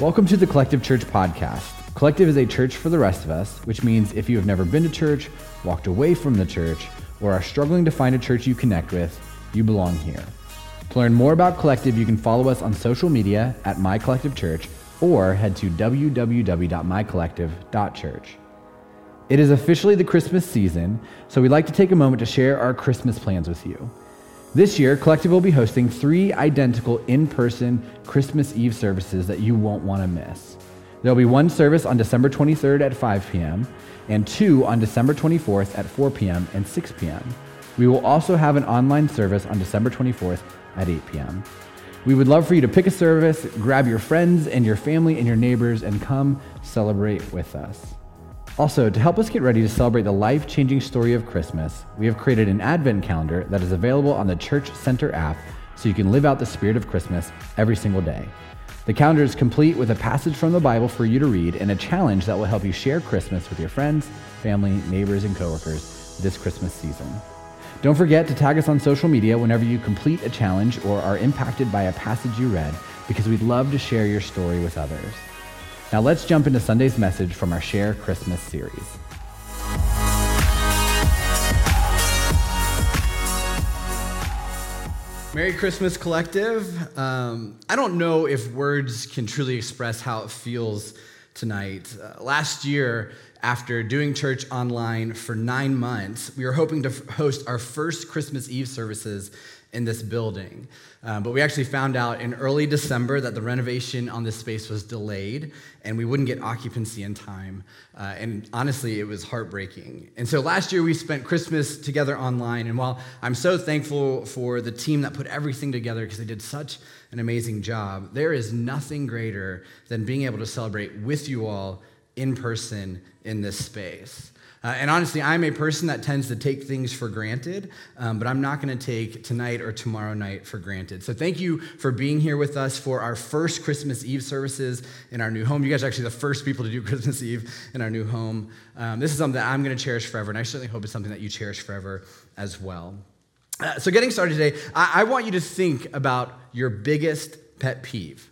Welcome to the Collective Church Podcast. Collective is a church for the rest of us, which means if you have never been to church, walked away from the church, or are struggling to find a church you connect with, you belong here. To learn more about Collective, you can follow us on social media at My Collective Church or head to www.mycollective.church. It is officially the Christmas season, so we'd like to take a moment to share our Christmas plans with you. This year, Collective will be hosting three identical in person Christmas Eve services that you won't want to miss. There'll be one service on December 23rd at 5 p.m., and two on December 24th at 4 p.m. and 6 p.m. We will also have an online service on December 24th at 8 p.m. We would love for you to pick a service, grab your friends and your family and your neighbors, and come celebrate with us. Also, to help us get ready to celebrate the life changing story of Christmas, we have created an Advent calendar that is available on the Church Center app so you can live out the spirit of Christmas every single day. The calendar is complete with a passage from the Bible for you to read and a challenge that will help you share Christmas with your friends, family, neighbors, and coworkers this Christmas season. Don't forget to tag us on social media whenever you complete a challenge or are impacted by a passage you read because we'd love to share your story with others. Now let's jump into Sunday's message from our Share Christmas series. Merry Christmas, Collective. Um, I don't know if words can truly express how it feels tonight. Uh, last year, after doing church online for nine months, we were hoping to host our first Christmas Eve services in this building. Um, but we actually found out in early December that the renovation on this space was delayed and we wouldn't get occupancy in time. Uh, and honestly, it was heartbreaking. And so last year we spent Christmas together online. And while I'm so thankful for the team that put everything together because they did such an amazing job, there is nothing greater than being able to celebrate with you all in person in this space. Uh, and honestly, I'm a person that tends to take things for granted, um, but I'm not going to take tonight or tomorrow night for granted. So thank you for being here with us for our first Christmas Eve services in our new home. You guys are actually the first people to do Christmas Eve in our new home. Um, this is something that I'm going to cherish forever, and I certainly hope it's something that you cherish forever as well. Uh, so, getting started today, I-, I want you to think about your biggest pet peeve.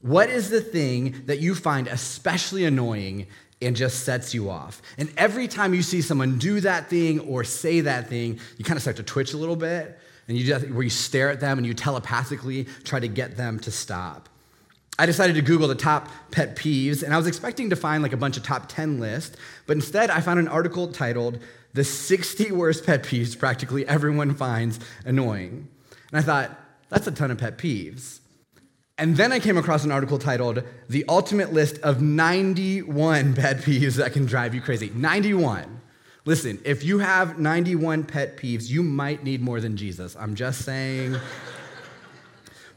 What is the thing that you find especially annoying and just sets you off. And every time you see someone do that thing or say that thing, you kind of start to twitch a little bit, and you just, where you stare at them and you telepathically try to get them to stop. I decided to Google the top pet peeves, and I was expecting to find like a bunch of top 10 list, but instead I found an article titled The 60 Worst Pet Peeves Practically Everyone Finds Annoying. And I thought, that's a ton of pet peeves. And then I came across an article titled The Ultimate List of 91 Pet Peeves That Can Drive You Crazy. 91. Listen, if you have 91 pet peeves, you might need more than Jesus. I'm just saying.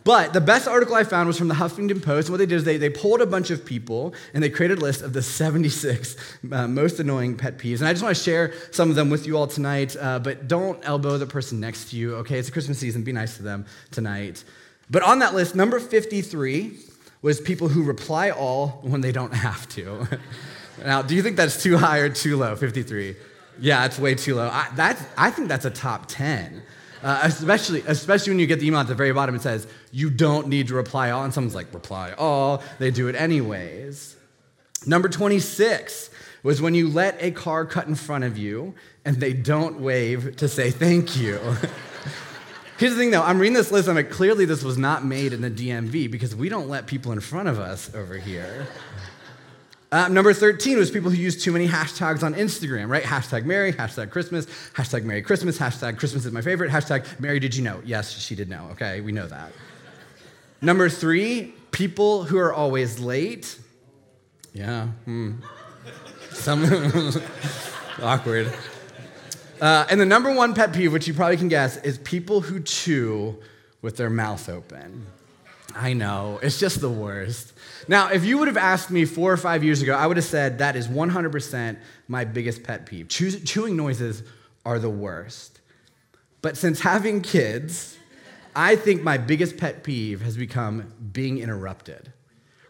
But the best article I found was from the Huffington Post. And what they did is they, they pulled a bunch of people and they created a list of the 76 uh, most annoying pet peeves. And I just want to share some of them with you all tonight. Uh, but don't elbow the person next to you, okay? It's Christmas season. Be nice to them tonight. But on that list, number 53 was people who reply all when they don't have to. now, do you think that's too high or too low, 53? Yeah, it's way too low. I, that's, I think that's a top 10. Uh, especially, especially when you get the email at the very bottom, it says, you don't need to reply all, and someone's like, reply all. They do it anyways. Number 26 was when you let a car cut in front of you and they don't wave to say thank you. Here's the thing though, I'm reading this list, I'm like, clearly this was not made in the DMV because we don't let people in front of us over here. Uh, number 13 was people who use too many hashtags on Instagram, right? Hashtag Mary, hashtag Christmas, hashtag Merry Christmas, hashtag Christmas is my favorite, hashtag Mary, did you know? Yes, she did know, okay? We know that. Number three, people who are always late. Yeah, hmm. Some awkward. Uh, and the number one pet peeve, which you probably can guess, is people who chew with their mouth open. I know, it's just the worst. Now, if you would have asked me four or five years ago, I would have said that is 100% my biggest pet peeve. Chew- chewing noises are the worst. But since having kids, I think my biggest pet peeve has become being interrupted.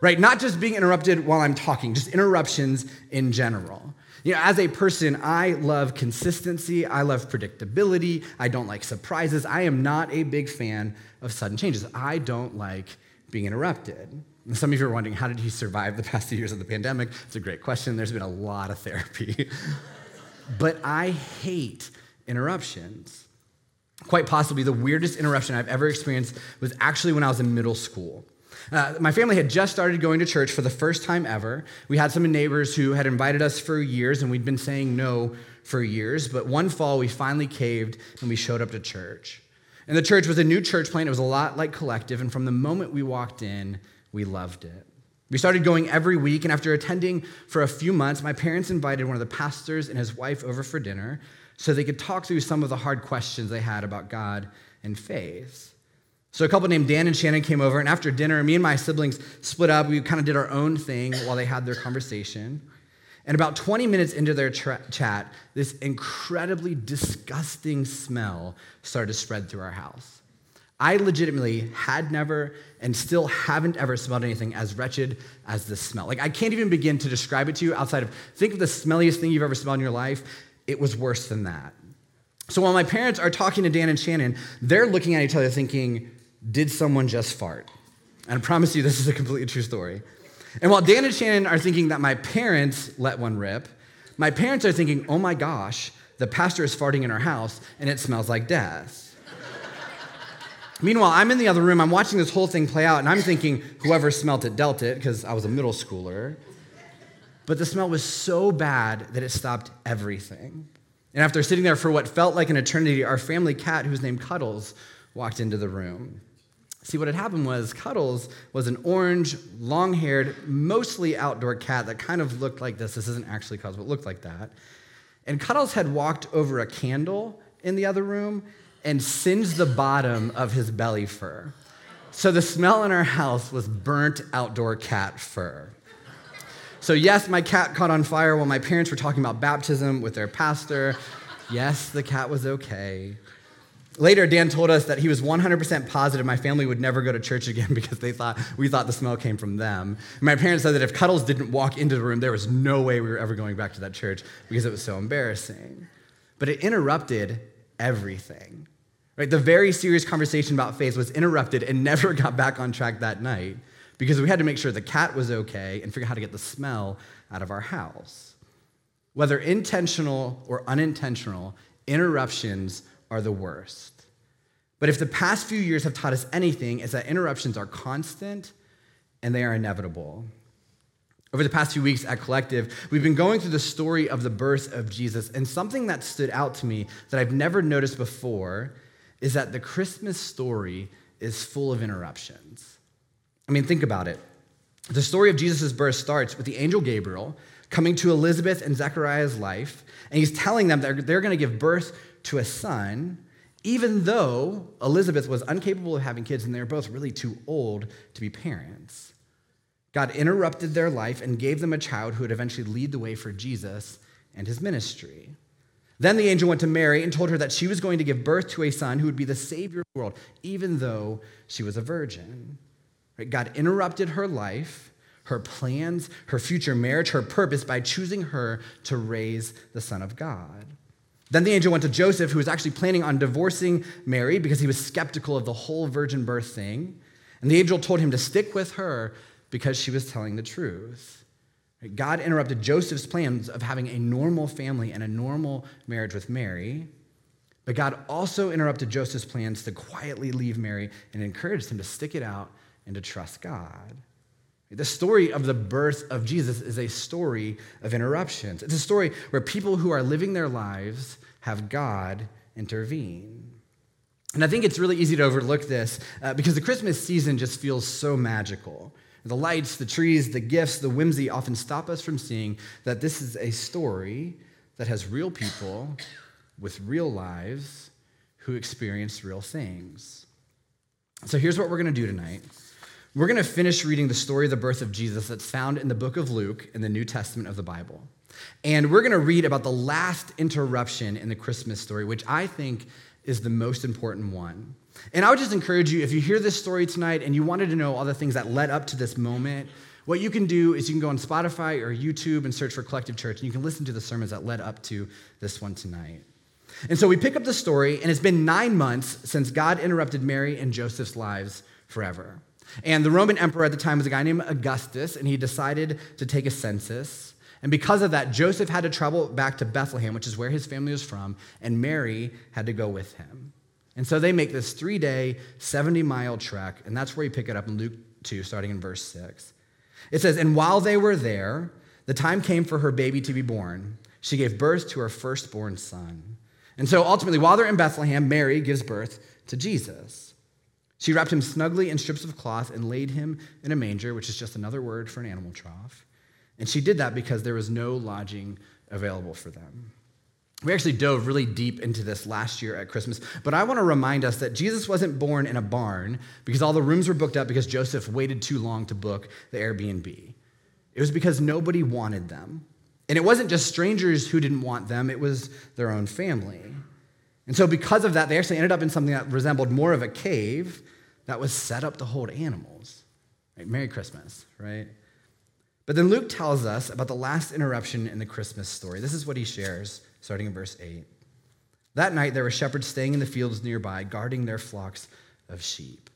Right? Not just being interrupted while I'm talking, just interruptions in general. You know, as a person, I love consistency. I love predictability. I don't like surprises. I am not a big fan of sudden changes. I don't like being interrupted. Some of you are wondering, how did he survive the past two years of the pandemic? It's a great question. There's been a lot of therapy. but I hate interruptions. Quite possibly the weirdest interruption I've ever experienced was actually when I was in middle school. Uh, my family had just started going to church for the first time ever. We had some neighbors who had invited us for years, and we'd been saying no for years. But one fall, we finally caved and we showed up to church. And the church was a new church plant. It was a lot like Collective. And from the moment we walked in, we loved it. We started going every week, and after attending for a few months, my parents invited one of the pastors and his wife over for dinner so they could talk through some of the hard questions they had about God and faith. So a couple named Dan and Shannon came over, and after dinner, me and my siblings split up. We kind of did our own thing while they had their conversation. And about 20 minutes into their tra- chat, this incredibly disgusting smell started to spread through our house. I legitimately had never and still haven't ever smelled anything as wretched as this smell. Like, I can't even begin to describe it to you outside of think of the smelliest thing you've ever smelled in your life. It was worse than that. So, while my parents are talking to Dan and Shannon, they're looking at each other thinking, Did someone just fart? And I promise you, this is a completely true story. And while Dan and Shannon are thinking that my parents let one rip, my parents are thinking, Oh my gosh, the pastor is farting in our house and it smells like death. Meanwhile, I'm in the other room, I'm watching this whole thing play out, and I'm thinking, whoever smelt it dealt it, because I was a middle schooler. But the smell was so bad that it stopped everything. And after sitting there for what felt like an eternity, our family cat, who's named Cuddles, walked into the room. See, what had happened was Cuddles was an orange, long haired, mostly outdoor cat that kind of looked like this. This isn't actually Cuddles, but looked like that. And Cuddles had walked over a candle in the other room and singed the bottom of his belly fur. So the smell in our house was burnt outdoor cat fur. So, yes, my cat caught on fire while my parents were talking about baptism with their pastor. Yes, the cat was okay. Later, Dan told us that he was 100% positive my family would never go to church again because they thought we thought the smell came from them. My parents said that if Cuddles didn't walk into the room, there was no way we were ever going back to that church because it was so embarrassing. But it interrupted everything. Right? The very serious conversation about faith was interrupted and never got back on track that night because we had to make sure the cat was okay and figure out how to get the smell out of our house. Whether intentional or unintentional, interruptions are the worst. But if the past few years have taught us anything, it's that interruptions are constant and they are inevitable. Over the past few weeks at Collective, we've been going through the story of the birth of Jesus, and something that stood out to me that I've never noticed before is that the Christmas story is full of interruptions. I mean, think about it. The story of Jesus' birth starts with the angel Gabriel coming to Elizabeth and Zechariah's life, and he's telling them that they're going to give birth to a son, even though Elizabeth was incapable of having kids and they were both really too old to be parents. God interrupted their life and gave them a child who would eventually lead the way for Jesus and his ministry. Then the angel went to Mary and told her that she was going to give birth to a son who would be the Savior of the world, even though she was a virgin. God interrupted her life, her plans, her future marriage, her purpose by choosing her to raise the Son of God. Then the angel went to Joseph, who was actually planning on divorcing Mary because he was skeptical of the whole virgin birth thing. And the angel told him to stick with her because she was telling the truth. God interrupted Joseph's plans of having a normal family and a normal marriage with Mary. But God also interrupted Joseph's plans to quietly leave Mary and encouraged him to stick it out and to trust God. The story of the birth of Jesus is a story of interruptions. It's a story where people who are living their lives have God intervene. And I think it's really easy to overlook this uh, because the Christmas season just feels so magical. The lights, the trees, the gifts, the whimsy often stop us from seeing that this is a story that has real people with real lives who experience real things. So here's what we're going to do tonight. We're going to finish reading the story of the birth of Jesus that's found in the book of Luke in the New Testament of the Bible. And we're going to read about the last interruption in the Christmas story, which I think is the most important one. And I would just encourage you, if you hear this story tonight and you wanted to know all the things that led up to this moment, what you can do is you can go on Spotify or YouTube and search for Collective Church, and you can listen to the sermons that led up to this one tonight. And so we pick up the story, and it's been nine months since God interrupted Mary and Joseph's lives forever. And the Roman emperor at the time was a guy named Augustus, and he decided to take a census. And because of that, Joseph had to travel back to Bethlehem, which is where his family was from, and Mary had to go with him. And so they make this three day, 70 mile trek, and that's where you pick it up in Luke 2, starting in verse 6. It says, And while they were there, the time came for her baby to be born. She gave birth to her firstborn son. And so ultimately, while they're in Bethlehem, Mary gives birth to Jesus. She wrapped him snugly in strips of cloth and laid him in a manger, which is just another word for an animal trough. And she did that because there was no lodging available for them. We actually dove really deep into this last year at Christmas, but I want to remind us that Jesus wasn't born in a barn because all the rooms were booked up because Joseph waited too long to book the Airbnb. It was because nobody wanted them. And it wasn't just strangers who didn't want them, it was their own family. And so, because of that, they actually ended up in something that resembled more of a cave that was set up to hold animals. Right? Merry Christmas, right? But then Luke tells us about the last interruption in the Christmas story. This is what he shares starting in verse 8. That night, there were shepherds staying in the fields nearby, guarding their flocks of sheep.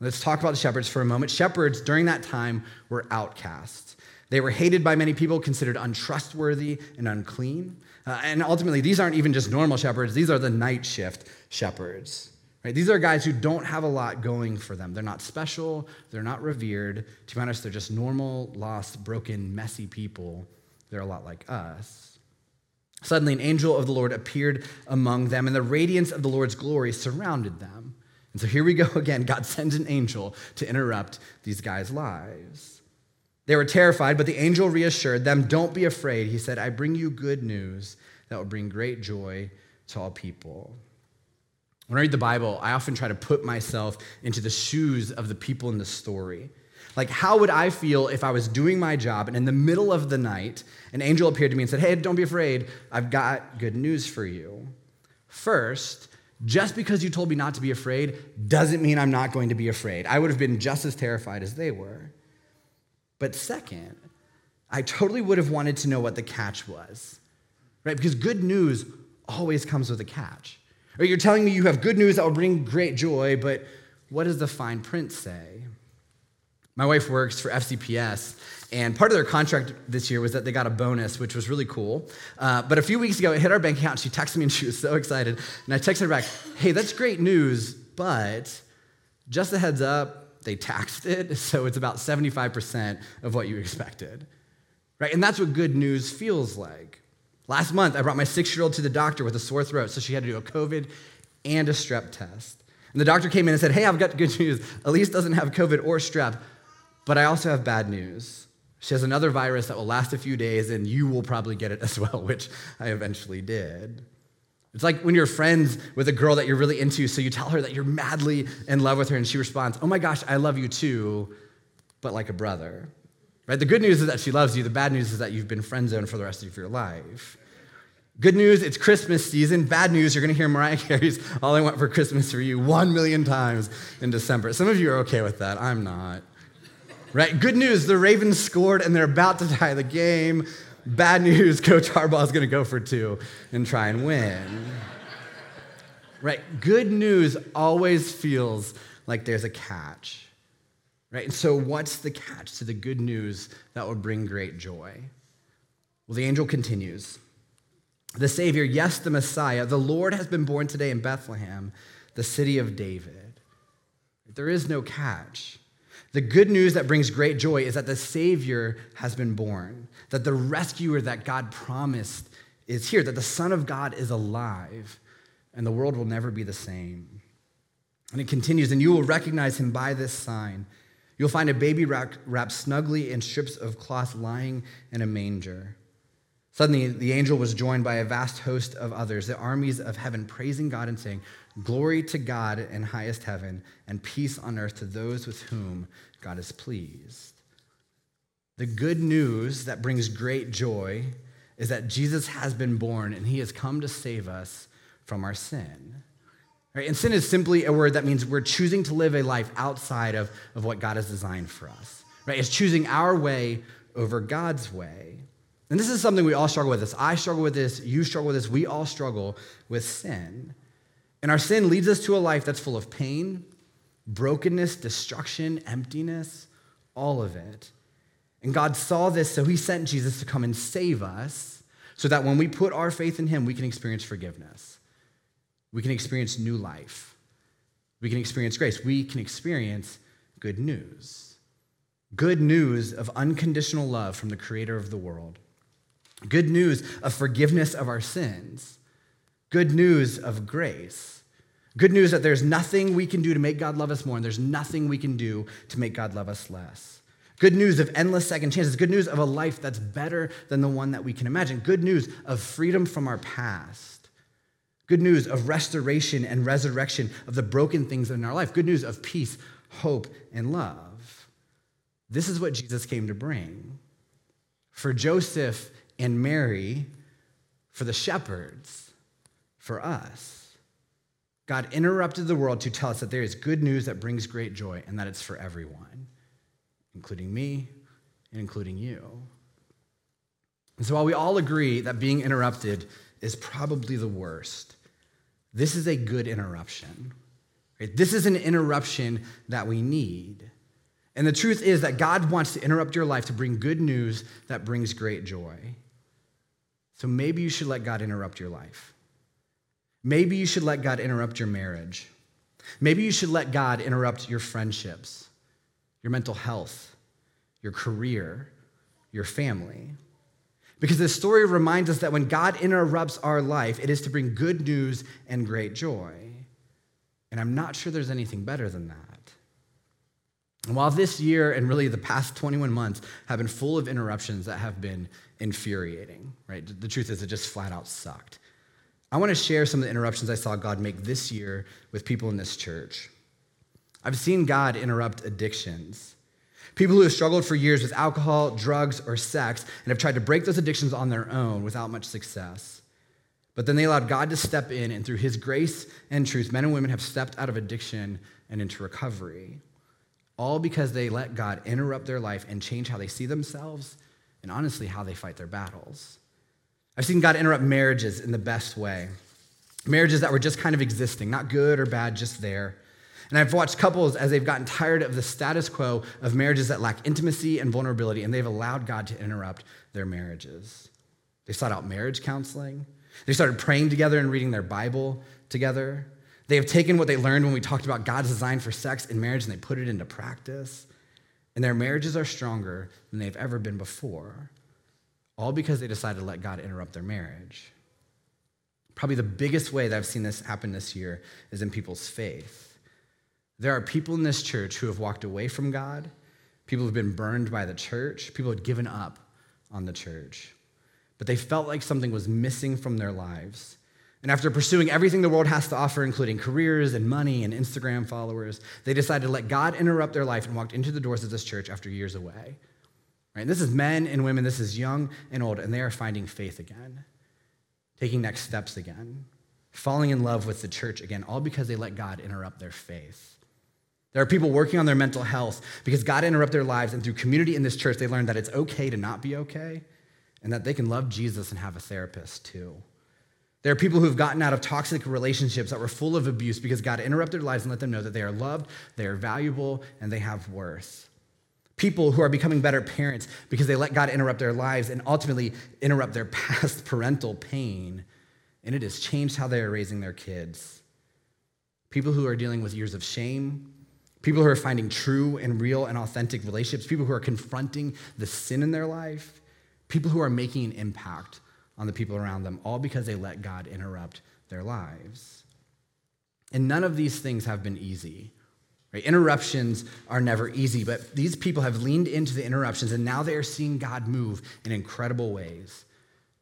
Let's talk about the shepherds for a moment. Shepherds during that time were outcasts. They were hated by many people, considered untrustworthy and unclean. Uh, and ultimately, these aren't even just normal shepherds, these are the night shift shepherds. Right? These are guys who don't have a lot going for them. They're not special, they're not revered. To be honest, they're just normal, lost, broken, messy people. They're a lot like us. Suddenly, an angel of the Lord appeared among them, and the radiance of the Lord's glory surrounded them. And so here we go again. God sends an angel to interrupt these guys' lives. They were terrified, but the angel reassured them Don't be afraid. He said, I bring you good news that will bring great joy to all people. When I read the Bible, I often try to put myself into the shoes of the people in the story. Like, how would I feel if I was doing my job and in the middle of the night, an angel appeared to me and said, Hey, don't be afraid. I've got good news for you. First, just because you told me not to be afraid doesn't mean I'm not going to be afraid. I would have been just as terrified as they were. But second, I totally would have wanted to know what the catch was, right? Because good news always comes with a catch. Or you're telling me you have good news that will bring great joy, but what does the fine print say? My wife works for FCPS, and part of their contract this year was that they got a bonus, which was really cool. Uh, but a few weeks ago, it hit our bank account. She texted me, and she was so excited. And I texted her back, "Hey, that's great news, but just a heads up, they taxed it, so it's about 75% of what you expected." Right? And that's what good news feels like. Last month, I brought my six-year-old to the doctor with a sore throat, so she had to do a COVID and a strep test. And the doctor came in and said, "Hey, I've got good news. Elise doesn't have COVID or strep." But I also have bad news. She has another virus that will last a few days, and you will probably get it as well, which I eventually did. It's like when you're friends with a girl that you're really into, so you tell her that you're madly in love with her, and she responds, Oh my gosh, I love you too, but like a brother. Right? The good news is that she loves you. The bad news is that you've been friend zoned for the rest of your life. Good news, it's Christmas season. Bad news, you're going to hear Mariah Carey's All I Want for Christmas for You one million times in December. Some of you are okay with that. I'm not. Right? Good news, the Ravens scored and they're about to tie the game. Bad news, Coach Harbaugh is going to go for two and try and win. Right? Good news always feels like there's a catch. Right? And so, what's the catch to the good news that will bring great joy? Well, the angel continues. The Savior, yes, the Messiah, the Lord has been born today in Bethlehem, the city of David. There is no catch. The good news that brings great joy is that the Savior has been born, that the rescuer that God promised is here, that the Son of God is alive, and the world will never be the same. And it continues, and you will recognize him by this sign. You'll find a baby wrapped, snugly in strips of cloth lying in a manger. Suddenly, the angel was joined by a vast host of others, the armies of heaven, praising God and saying, Glory to God in highest heaven, and peace on earth to those with whom God is pleased. The good news that brings great joy is that Jesus has been born and he has come to save us from our sin. Right? And sin is simply a word that means we're choosing to live a life outside of, of what God has designed for us. Right? It's choosing our way over God's way. And this is something we all struggle with this. I struggle with this, you struggle with this, we all struggle with sin. And our sin leads us to a life that's full of pain brokenness, destruction, emptiness, all of it. And God saw this, so he sent Jesus to come and save us so that when we put our faith in him, we can experience forgiveness. We can experience new life. We can experience grace. We can experience good news. Good news of unconditional love from the creator of the world. Good news of forgiveness of our sins. Good news of grace. Good news that there's nothing we can do to make God love us more, and there's nothing we can do to make God love us less. Good news of endless second chances. Good news of a life that's better than the one that we can imagine. Good news of freedom from our past. Good news of restoration and resurrection of the broken things in our life. Good news of peace, hope, and love. This is what Jesus came to bring. For Joseph and Mary, for the shepherds, for us. God interrupted the world to tell us that there is good news that brings great joy and that it's for everyone, including me and including you. And so while we all agree that being interrupted is probably the worst, this is a good interruption. Right? This is an interruption that we need. And the truth is that God wants to interrupt your life to bring good news that brings great joy. So maybe you should let God interrupt your life. Maybe you should let God interrupt your marriage. Maybe you should let God interrupt your friendships, your mental health, your career, your family. Because this story reminds us that when God interrupts our life, it is to bring good news and great joy. And I'm not sure there's anything better than that. And while this year and really the past 21 months have been full of interruptions that have been infuriating, right? The truth is, it just flat out sucked. I want to share some of the interruptions I saw God make this year with people in this church. I've seen God interrupt addictions. People who have struggled for years with alcohol, drugs, or sex and have tried to break those addictions on their own without much success. But then they allowed God to step in, and through his grace and truth, men and women have stepped out of addiction and into recovery. All because they let God interrupt their life and change how they see themselves and honestly how they fight their battles. I've seen God interrupt marriages in the best way. Marriages that were just kind of existing, not good or bad, just there. And I've watched couples as they've gotten tired of the status quo of marriages that lack intimacy and vulnerability, and they've allowed God to interrupt their marriages. They sought out marriage counseling. They started praying together and reading their Bible together. They have taken what they learned when we talked about God's design for sex and marriage and they put it into practice. And their marriages are stronger than they've ever been before all because they decided to let God interrupt their marriage. Probably the biggest way that I've seen this happen this year is in people's faith. There are people in this church who have walked away from God, people who have been burned by the church, people who had given up on the church. But they felt like something was missing from their lives. And after pursuing everything the world has to offer, including careers and money and Instagram followers, they decided to let God interrupt their life and walked into the doors of this church after years away. Right? This is men and women, this is young and old, and they are finding faith again, taking next steps again, falling in love with the church again, all because they let God interrupt their faith. There are people working on their mental health because God interrupted their lives, and through community in this church, they learned that it's okay to not be okay and that they can love Jesus and have a therapist too. There are people who have gotten out of toxic relationships that were full of abuse because God interrupted their lives and let them know that they are loved, they are valuable, and they have worth. People who are becoming better parents because they let God interrupt their lives and ultimately interrupt their past parental pain, and it has changed how they are raising their kids. People who are dealing with years of shame, people who are finding true and real and authentic relationships, people who are confronting the sin in their life, people who are making an impact on the people around them, all because they let God interrupt their lives. And none of these things have been easy. Right? Interruptions are never easy, but these people have leaned into the interruptions and now they are seeing God move in incredible ways.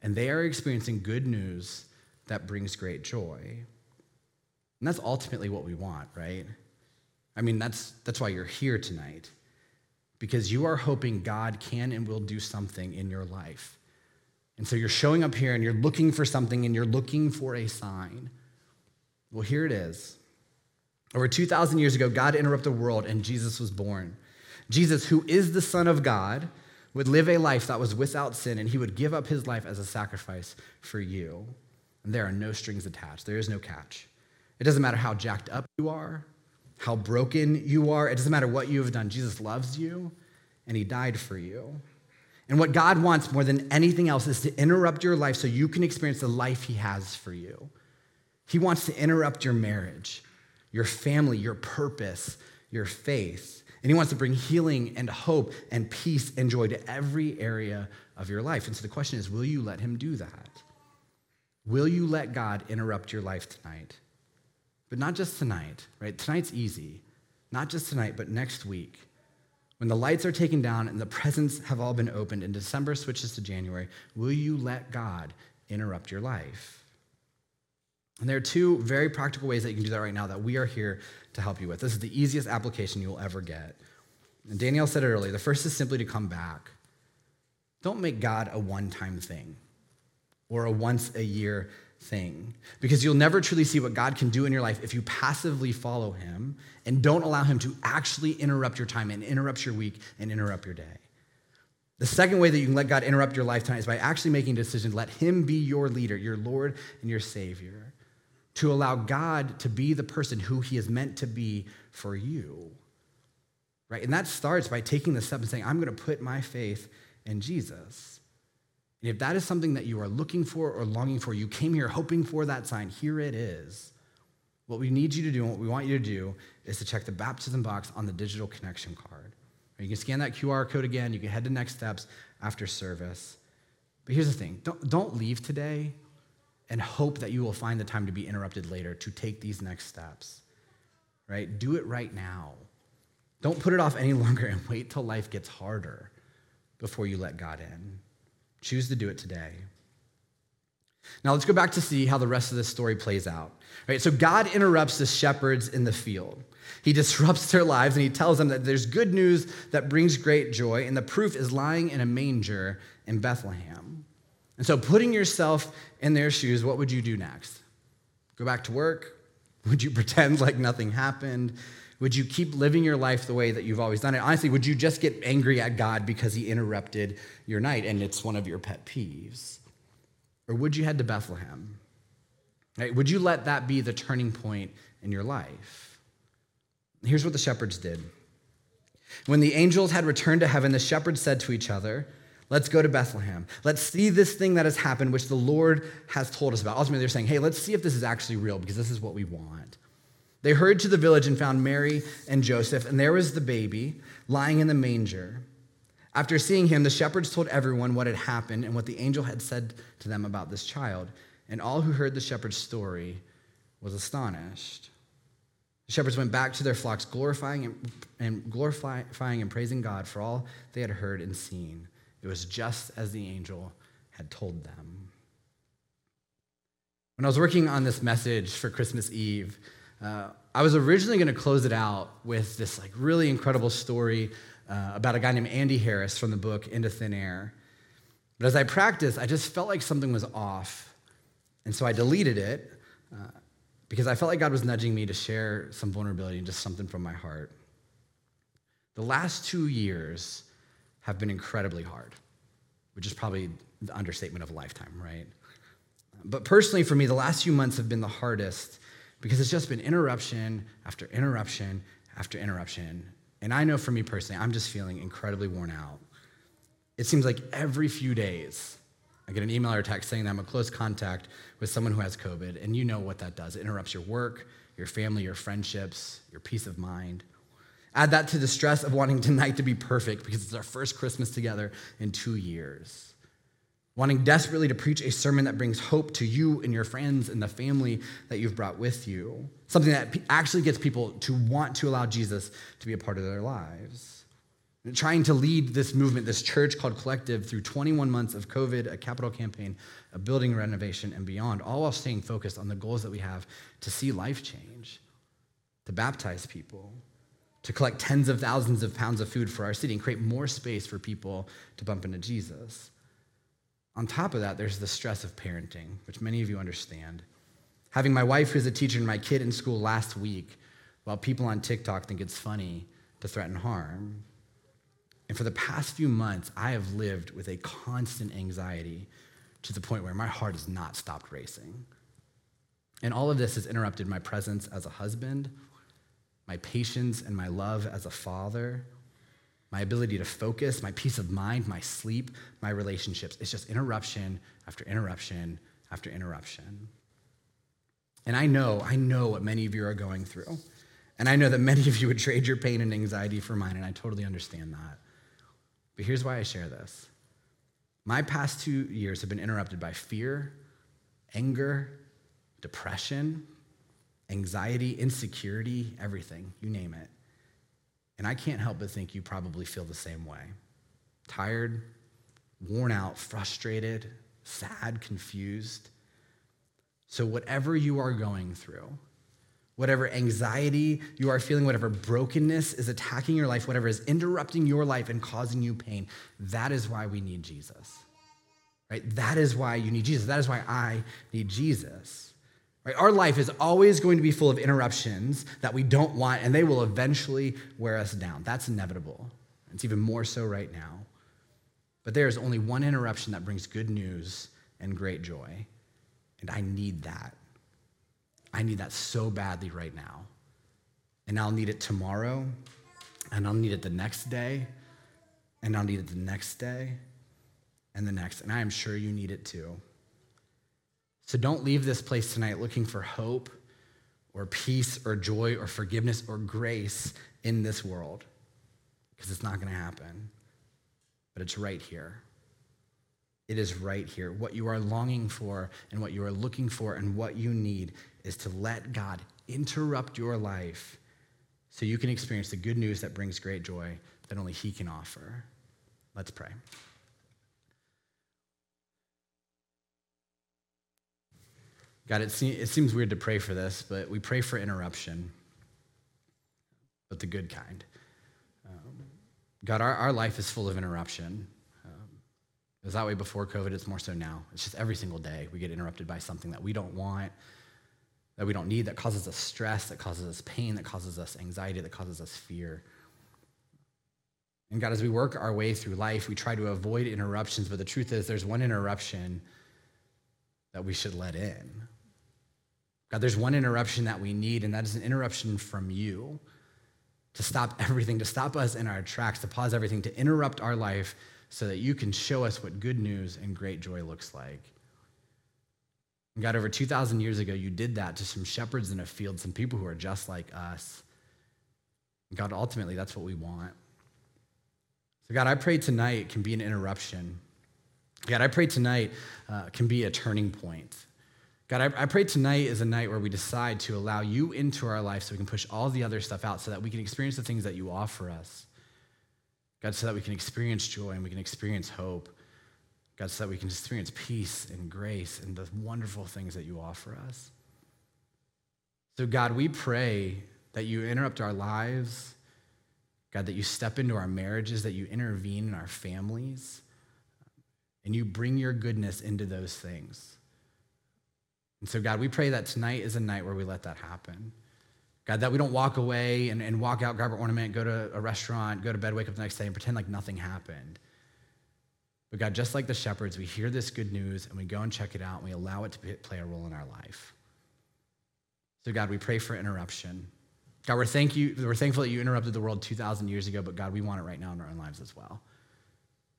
And they are experiencing good news that brings great joy. And that's ultimately what we want, right? I mean, that's, that's why you're here tonight, because you are hoping God can and will do something in your life. And so you're showing up here and you're looking for something and you're looking for a sign. Well, here it is. Over 2,000 years ago, God interrupted the world and Jesus was born. Jesus, who is the Son of God, would live a life that was without sin and he would give up his life as a sacrifice for you. And there are no strings attached, there is no catch. It doesn't matter how jacked up you are, how broken you are. It doesn't matter what you have done. Jesus loves you, and he died for you. And what God wants more than anything else is to interrupt your life so you can experience the life he has for you. He wants to interrupt your marriage, your family, your purpose, your faith. And he wants to bring healing and hope and peace and joy to every area of your life. And so the question is will you let him do that? Will you let God interrupt your life tonight? But not just tonight, right? Tonight's easy. Not just tonight, but next week. When the lights are taken down and the presents have all been opened and December switches to January, will you let God interrupt your life? And there are two very practical ways that you can do that right now that we are here to help you with. This is the easiest application you will ever get. And Danielle said it earlier. The first is simply to come back. Don't make God a one time thing or a once a year thing because you'll never truly see what God can do in your life if you passively follow Him and don't allow Him to actually interrupt your time and interrupt your week and interrupt your day. The second way that you can let God interrupt your life is by actually making a decision let Him be your leader, your Lord and your Savior, to allow God to be the person who He is meant to be for you. Right? And that starts by taking the step and saying, I'm going to put my faith in Jesus. And if that is something that you are looking for or longing for, you came here hoping for that sign, here it is. What we need you to do and what we want you to do is to check the baptism box on the digital connection card. You can scan that QR code again. You can head to next steps after service. But here's the thing don't, don't leave today and hope that you will find the time to be interrupted later to take these next steps. Right? Do it right now. Don't put it off any longer and wait till life gets harder before you let God in. Choose to do it today. Now let's go back to see how the rest of this story plays out. Right? So God interrupts the shepherds in the field. He disrupts their lives and he tells them that there's good news that brings great joy, and the proof is lying in a manger in Bethlehem. And so, putting yourself in their shoes, what would you do next? Go back to work? Would you pretend like nothing happened? Would you keep living your life the way that you've always done it? Honestly, would you just get angry at God because he interrupted your night and it's one of your pet peeves? Or would you head to Bethlehem? Right? Would you let that be the turning point in your life? Here's what the shepherds did. When the angels had returned to heaven, the shepherds said to each other, Let's go to Bethlehem. Let's see this thing that has happened, which the Lord has told us about. Ultimately, they're saying, Hey, let's see if this is actually real because this is what we want. They hurried to the village and found Mary and Joseph, and there was the baby lying in the manger. After seeing him, the shepherds told everyone what had happened and what the angel had said to them about this child. And all who heard the shepherd's story was astonished. The shepherds went back to their flocks, glorifying and, and glorifying and praising God for all they had heard and seen. It was just as the angel had told them. When I was working on this message for Christmas Eve, uh, I was originally going to close it out with this like really incredible story uh, about a guy named Andy Harris from the book Into Thin Air. But as I practiced, I just felt like something was off. And so I deleted it uh, because I felt like God was nudging me to share some vulnerability and just something from my heart. The last two years have been incredibly hard, which is probably the understatement of a lifetime, right? But personally, for me, the last few months have been the hardest because it's just been interruption after interruption after interruption. And I know for me personally, I'm just feeling incredibly worn out. It seems like every few days, I get an email or text saying that I'm a close contact with someone who has COVID, and you know what that does. It interrupts your work, your family, your friendships, your peace of mind. Add that to the stress of wanting tonight to be perfect because it's our first Christmas together in two years wanting desperately to preach a sermon that brings hope to you and your friends and the family that you've brought with you. Something that actually gets people to want to allow Jesus to be a part of their lives. And trying to lead this movement, this church called Collective, through 21 months of COVID, a capital campaign, a building renovation, and beyond, all while staying focused on the goals that we have to see life change, to baptize people, to collect tens of thousands of pounds of food for our city and create more space for people to bump into Jesus. On top of that, there's the stress of parenting, which many of you understand. Having my wife, who's a teacher, and my kid in school last week, while people on TikTok think it's funny to threaten harm. And for the past few months, I have lived with a constant anxiety to the point where my heart has not stopped racing. And all of this has interrupted my presence as a husband my patience and my love as a father, my ability to focus, my peace of mind, my sleep, my relationships. It's just interruption after interruption after interruption. And I know, I know what many of you are going through. And I know that many of you would trade your pain and anxiety for mine, and I totally understand that. But here's why I share this my past two years have been interrupted by fear, anger, depression, anxiety, insecurity, everything, you name it. And I can't help but think you probably feel the same way tired, worn out, frustrated, sad, confused. So, whatever you are going through, whatever anxiety you are feeling, whatever brokenness is attacking your life, whatever is interrupting your life and causing you pain, that is why we need Jesus. Right? That is why you need Jesus. That is why I need Jesus. Right? Our life is always going to be full of interruptions that we don't want, and they will eventually wear us down. That's inevitable. It's even more so right now. But there is only one interruption that brings good news and great joy, and I need that. I need that so badly right now. And I'll need it tomorrow, and I'll need it the next day, and I'll need it the next day, and the next. And I am sure you need it too. So don't leave this place tonight looking for hope or peace or joy or forgiveness or grace in this world, because it's not going to happen. But it's right here. It is right here. What you are longing for and what you are looking for and what you need is to let God interrupt your life so you can experience the good news that brings great joy that only He can offer. Let's pray. God, it, se- it seems weird to pray for this, but we pray for interruption, but the good kind. Um, God, our, our life is full of interruption. Um, it was that way before COVID, it's more so now. It's just every single day we get interrupted by something that we don't want, that we don't need, that causes us stress, that causes us pain, that causes us anxiety, that causes us fear. And God, as we work our way through life, we try to avoid interruptions, but the truth is there's one interruption that we should let in. God, there's one interruption that we need, and that is an interruption from you to stop everything, to stop us in our tracks, to pause everything, to interrupt our life so that you can show us what good news and great joy looks like. And God, over 2,000 years ago, you did that to some shepherds in a field, some people who are just like us. And God, ultimately, that's what we want. So, God, I pray tonight can be an interruption. God, I pray tonight uh, can be a turning point. God, I, I pray tonight is a night where we decide to allow you into our life so we can push all the other stuff out so that we can experience the things that you offer us. God, so that we can experience joy and we can experience hope. God, so that we can experience peace and grace and the wonderful things that you offer us. So, God, we pray that you interrupt our lives. God, that you step into our marriages, that you intervene in our families, and you bring your goodness into those things. And so, God, we pray that tonight is a night where we let that happen. God, that we don't walk away and, and walk out, grab our ornament, go to a restaurant, go to bed, wake up the next day, and pretend like nothing happened. But God, just like the shepherds, we hear this good news and we go and check it out and we allow it to play a role in our life. So, God, we pray for interruption. God, we're, thank you, we're thankful that you interrupted the world 2,000 years ago, but God, we want it right now in our own lives as well.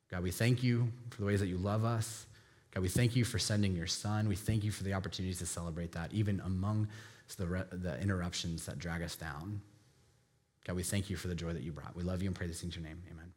God, we thank you for the ways that you love us. God, we thank you for sending your son. We thank you for the opportunities to celebrate that, even among the, the interruptions that drag us down. God, we thank you for the joy that you brought. We love you and pray this in your name. Amen.